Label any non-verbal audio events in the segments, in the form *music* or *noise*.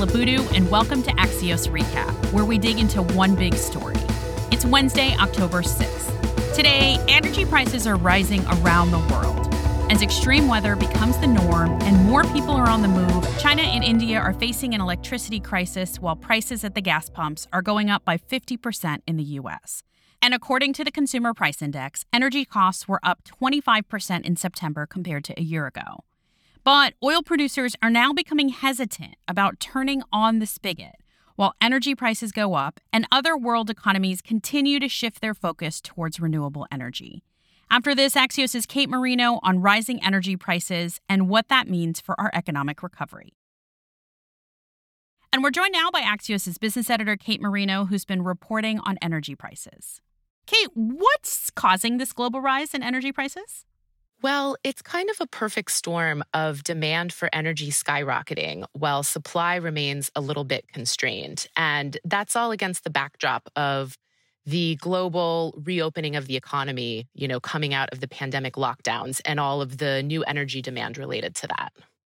Niala Boodhoo, and welcome to Axios Recap, where we dig into one big story. It's Wednesday, October 6th. Today, energy prices are rising around the world. As extreme weather becomes the norm and more people are on the move, China and India are facing an electricity crisis while prices at the gas pumps are going up by 50% in the US. And according to the Consumer Price Index, energy costs were up 25% in September compared to a year ago. But oil producers are now becoming hesitant about turning on the spigot while energy prices go up and other world economies continue to shift their focus towards renewable energy. After this, Axios' Kate Marino on rising energy prices and what that means for our economic recovery. And we're joined now by Axios' business editor, Kate Marino, who's been reporting on energy prices. Kate, what's causing this global rise in energy prices? Well, it's kind of a perfect storm of demand for energy skyrocketing while supply remains a little bit constrained. And that's all against the backdrop of the global reopening of the economy, you know, coming out of the pandemic lockdowns and all of the new energy demand related to that.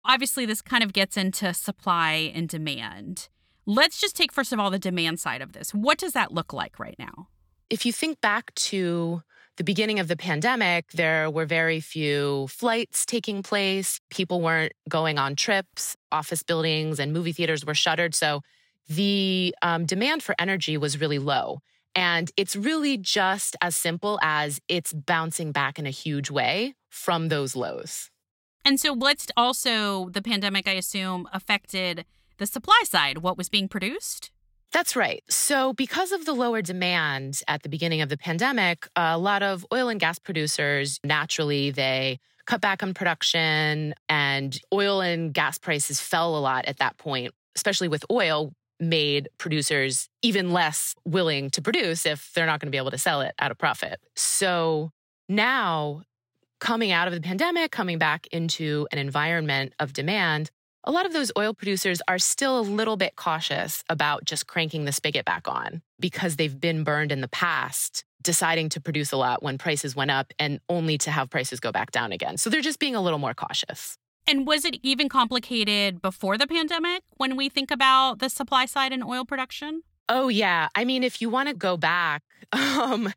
Obviously, this kind of gets into supply and demand. Let's just take, first of all, the demand side of this. What does that look like right now? If you think back to the beginning of the pandemic, there were very few flights taking place. People weren't going on trips. Office buildings and movie theaters were shuttered. So the um, demand for energy was really low. And it's really just as simple as it's bouncing back in a huge way from those lows. And so, let's also, the pandemic, I assume, affected the supply side, what was being produced? That's right. So, because of the lower demand at the beginning of the pandemic, a lot of oil and gas producers naturally they cut back on production and oil and gas prices fell a lot at that point, especially with oil made producers even less willing to produce if they're not going to be able to sell it at a profit. So, now coming out of the pandemic, coming back into an environment of demand, a lot of those oil producers are still a little bit cautious about just cranking the spigot back on because they've been burned in the past deciding to produce a lot when prices went up and only to have prices go back down again. So they're just being a little more cautious. And was it even complicated before the pandemic when we think about the supply side in oil production? Oh, yeah. I mean, if you want to go back, *laughs* um,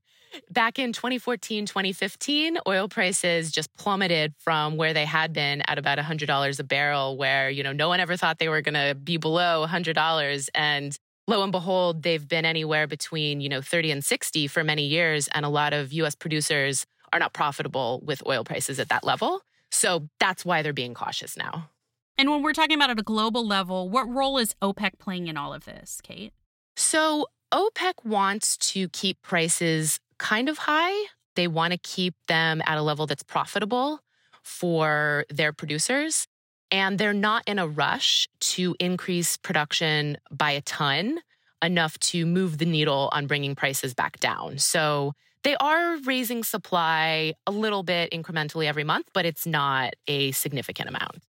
Back in 2014, 2015, oil prices just plummeted from where they had been at about $100 a barrel, where, you know, no one ever thought they were going to be below $100. And lo and behold, they've been anywhere between, you know, 30 and 60 for many years. And a lot of US producers are not profitable with oil prices at that level. So that's why they're being cautious now. And when we're talking about at a global level, what role is OPEC playing in all of this, Kate? So OPEC wants to keep prices kind of high. They want to keep them at a level that's profitable for their producers. And they're not in a rush to increase production by a ton enough to move the needle on bringing prices back down. So they are raising supply a little bit incrementally every month, but it's not a significant amount.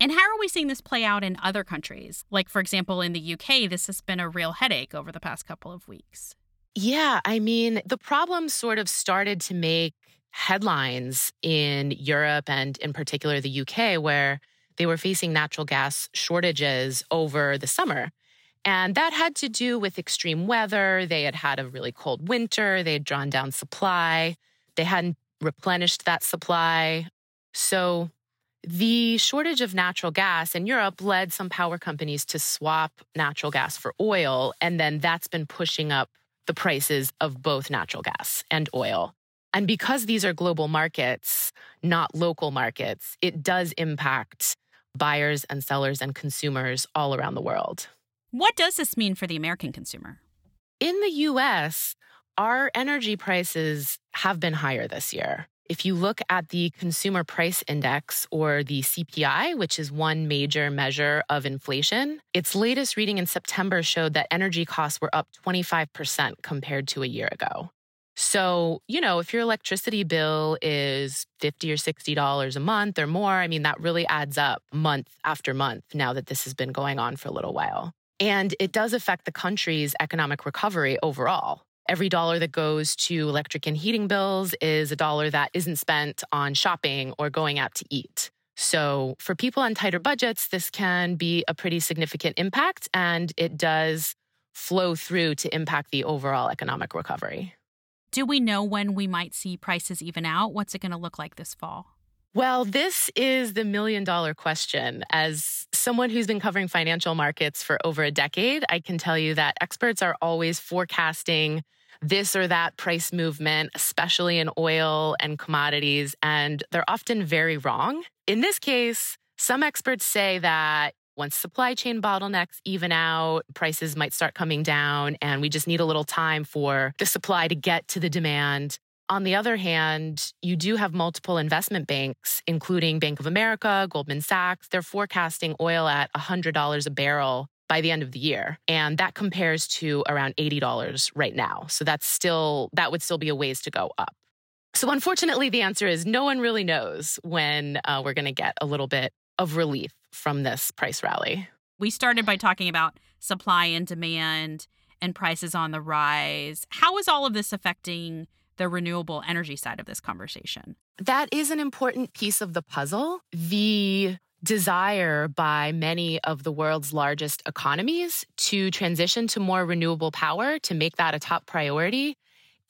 And how are we seeing this play out in other countries? Like, for example, in the UK, this has been a real headache over the past couple of weeks. Yeah, I mean, the problem sort of started to make headlines in Europe and in particular the UK, where they were facing natural gas shortages over the summer. And that had to do with extreme weather. They had had a really cold winter, they had drawn down supply, they hadn't replenished that supply. So the shortage of natural gas in Europe led some power companies to swap natural gas for oil. And then that's been pushing up the prices of both natural gas and oil. And because these are global markets, not local markets, it does impact buyers and sellers and consumers all around the world. What does this mean for the American consumer? In the US, our energy prices have been higher this year. If you look at the Consumer Price Index or the CPI, which is one major measure of inflation, its latest reading in September showed that energy costs were up 25% compared to a year ago. So, you know, if your electricity bill is 50 or $60 a month or more, I mean, that really adds up month after month now that this has been going on for a little while. And it does affect the country's economic recovery overall. Every dollar that goes to electric and heating bills is a dollar that isn't spent on shopping or going out to eat. So, for people on tighter budgets, this can be a pretty significant impact, and it does flow through to impact the overall economic recovery. Do we know when we might see prices even out? What's it going to look like this fall? Well, this is the million dollar question. As someone who's been covering financial markets for over a decade, I can tell you that experts are always forecasting this or that price movement, especially in oil and commodities, and they're often very wrong. In this case, some experts say that once supply chain bottlenecks even out, prices might start coming down, and we just need a little time for the supply to get to the demand. On the other hand, you do have multiple investment banks, including Bank of America, Goldman Sachs. They're forecasting oil at $100 a barrel by the end of the year. And that compares to around $80 right now. So that's still, that would still be a ways to go up. So unfortunately, the answer is no one really knows when uh, we're going to get a little bit of relief from this price rally. We started by talking about supply and demand and prices on the rise. How is all of this affecting the renewable energy side of this conversation? That is an important piece of the puzzle. The desire by many of the world's largest economies to transition to more renewable power, to make that a top priority,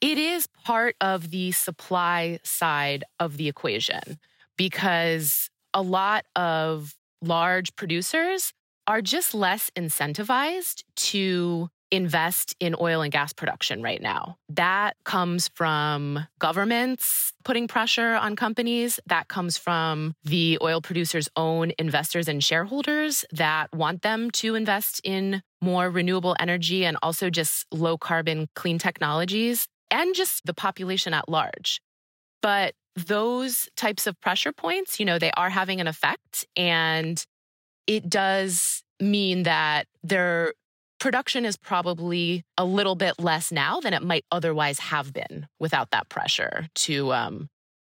it is part of the supply side of the equation because a lot of large producers are just less incentivized to invest in oil and gas production right now. That comes from governments putting pressure on companies. That comes from the oil producers' own investors and shareholders that want them to invest in more renewable energy and also just low carbon clean technologies and just the population at large. But those types of pressure points, you know, they are having an effect and it does mean that their production is probably a little bit less now than it might otherwise have been without that pressure to um,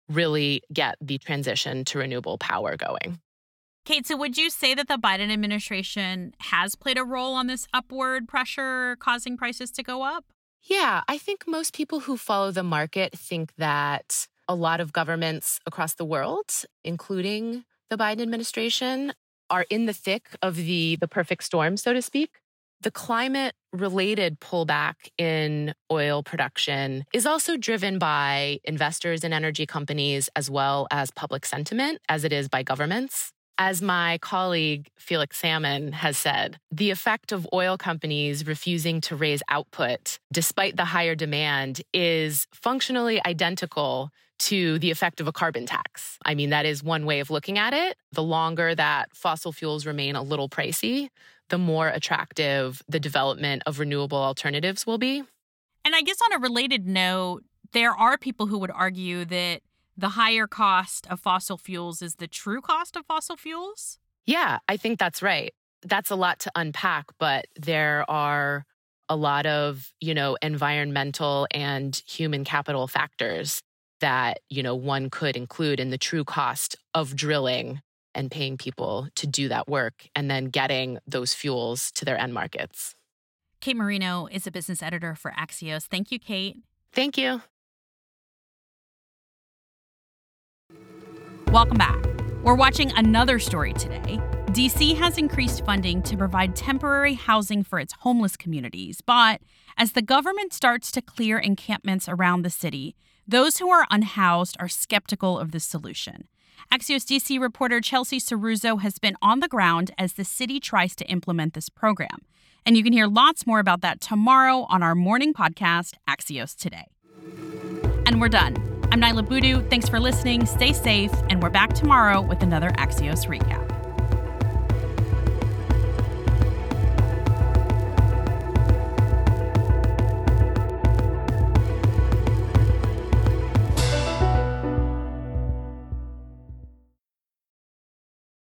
really get the transition to renewable power going. Kate, so would you say that the Biden administration has played a role on this upward pressure causing prices to go up? Yeah, I think most people who follow the market think that a lot of governments across the world, including the Biden administration, are in the thick of the the perfect storm, so to speak. The climate related pullback in oil production is also driven by investors in energy companies as well as public sentiment, as it is by governments. As my colleague Felix Salmon has said, the effect of oil companies refusing to raise output despite the higher demand is functionally identical to the effect of a carbon tax. I mean, that is one way of looking at it. The longer that fossil fuels remain a little pricey, the more attractive the development of renewable alternatives will be. And I guess on a related note, there are people who would argue that the higher cost of fossil fuels is the true cost of fossil fuels? Yeah, I think that's right. That's a lot to unpack, but there are a lot of, you know, environmental and human capital factors that, you know, one could include in the true cost of drilling and paying people to do that work and then getting those fuels to their end markets. Kate Marino is a business editor for Axios. Thank you, Kate. Thank you. Welcome back. We're watching another story today. DC has increased funding to provide temporary housing for its homeless communities, but as the government starts to clear encampments around the city, those who are unhoused are skeptical of the solution. Axios DC reporter Chelsea Cirruzzo has been on the ground as the city tries to implement this program. And you can hear lots more about that tomorrow on our morning podcast, Axios Today. And we're done. I'm Niala Boodhoo. Thanks for listening. Stay safe. And we're back tomorrow with another Axios recap.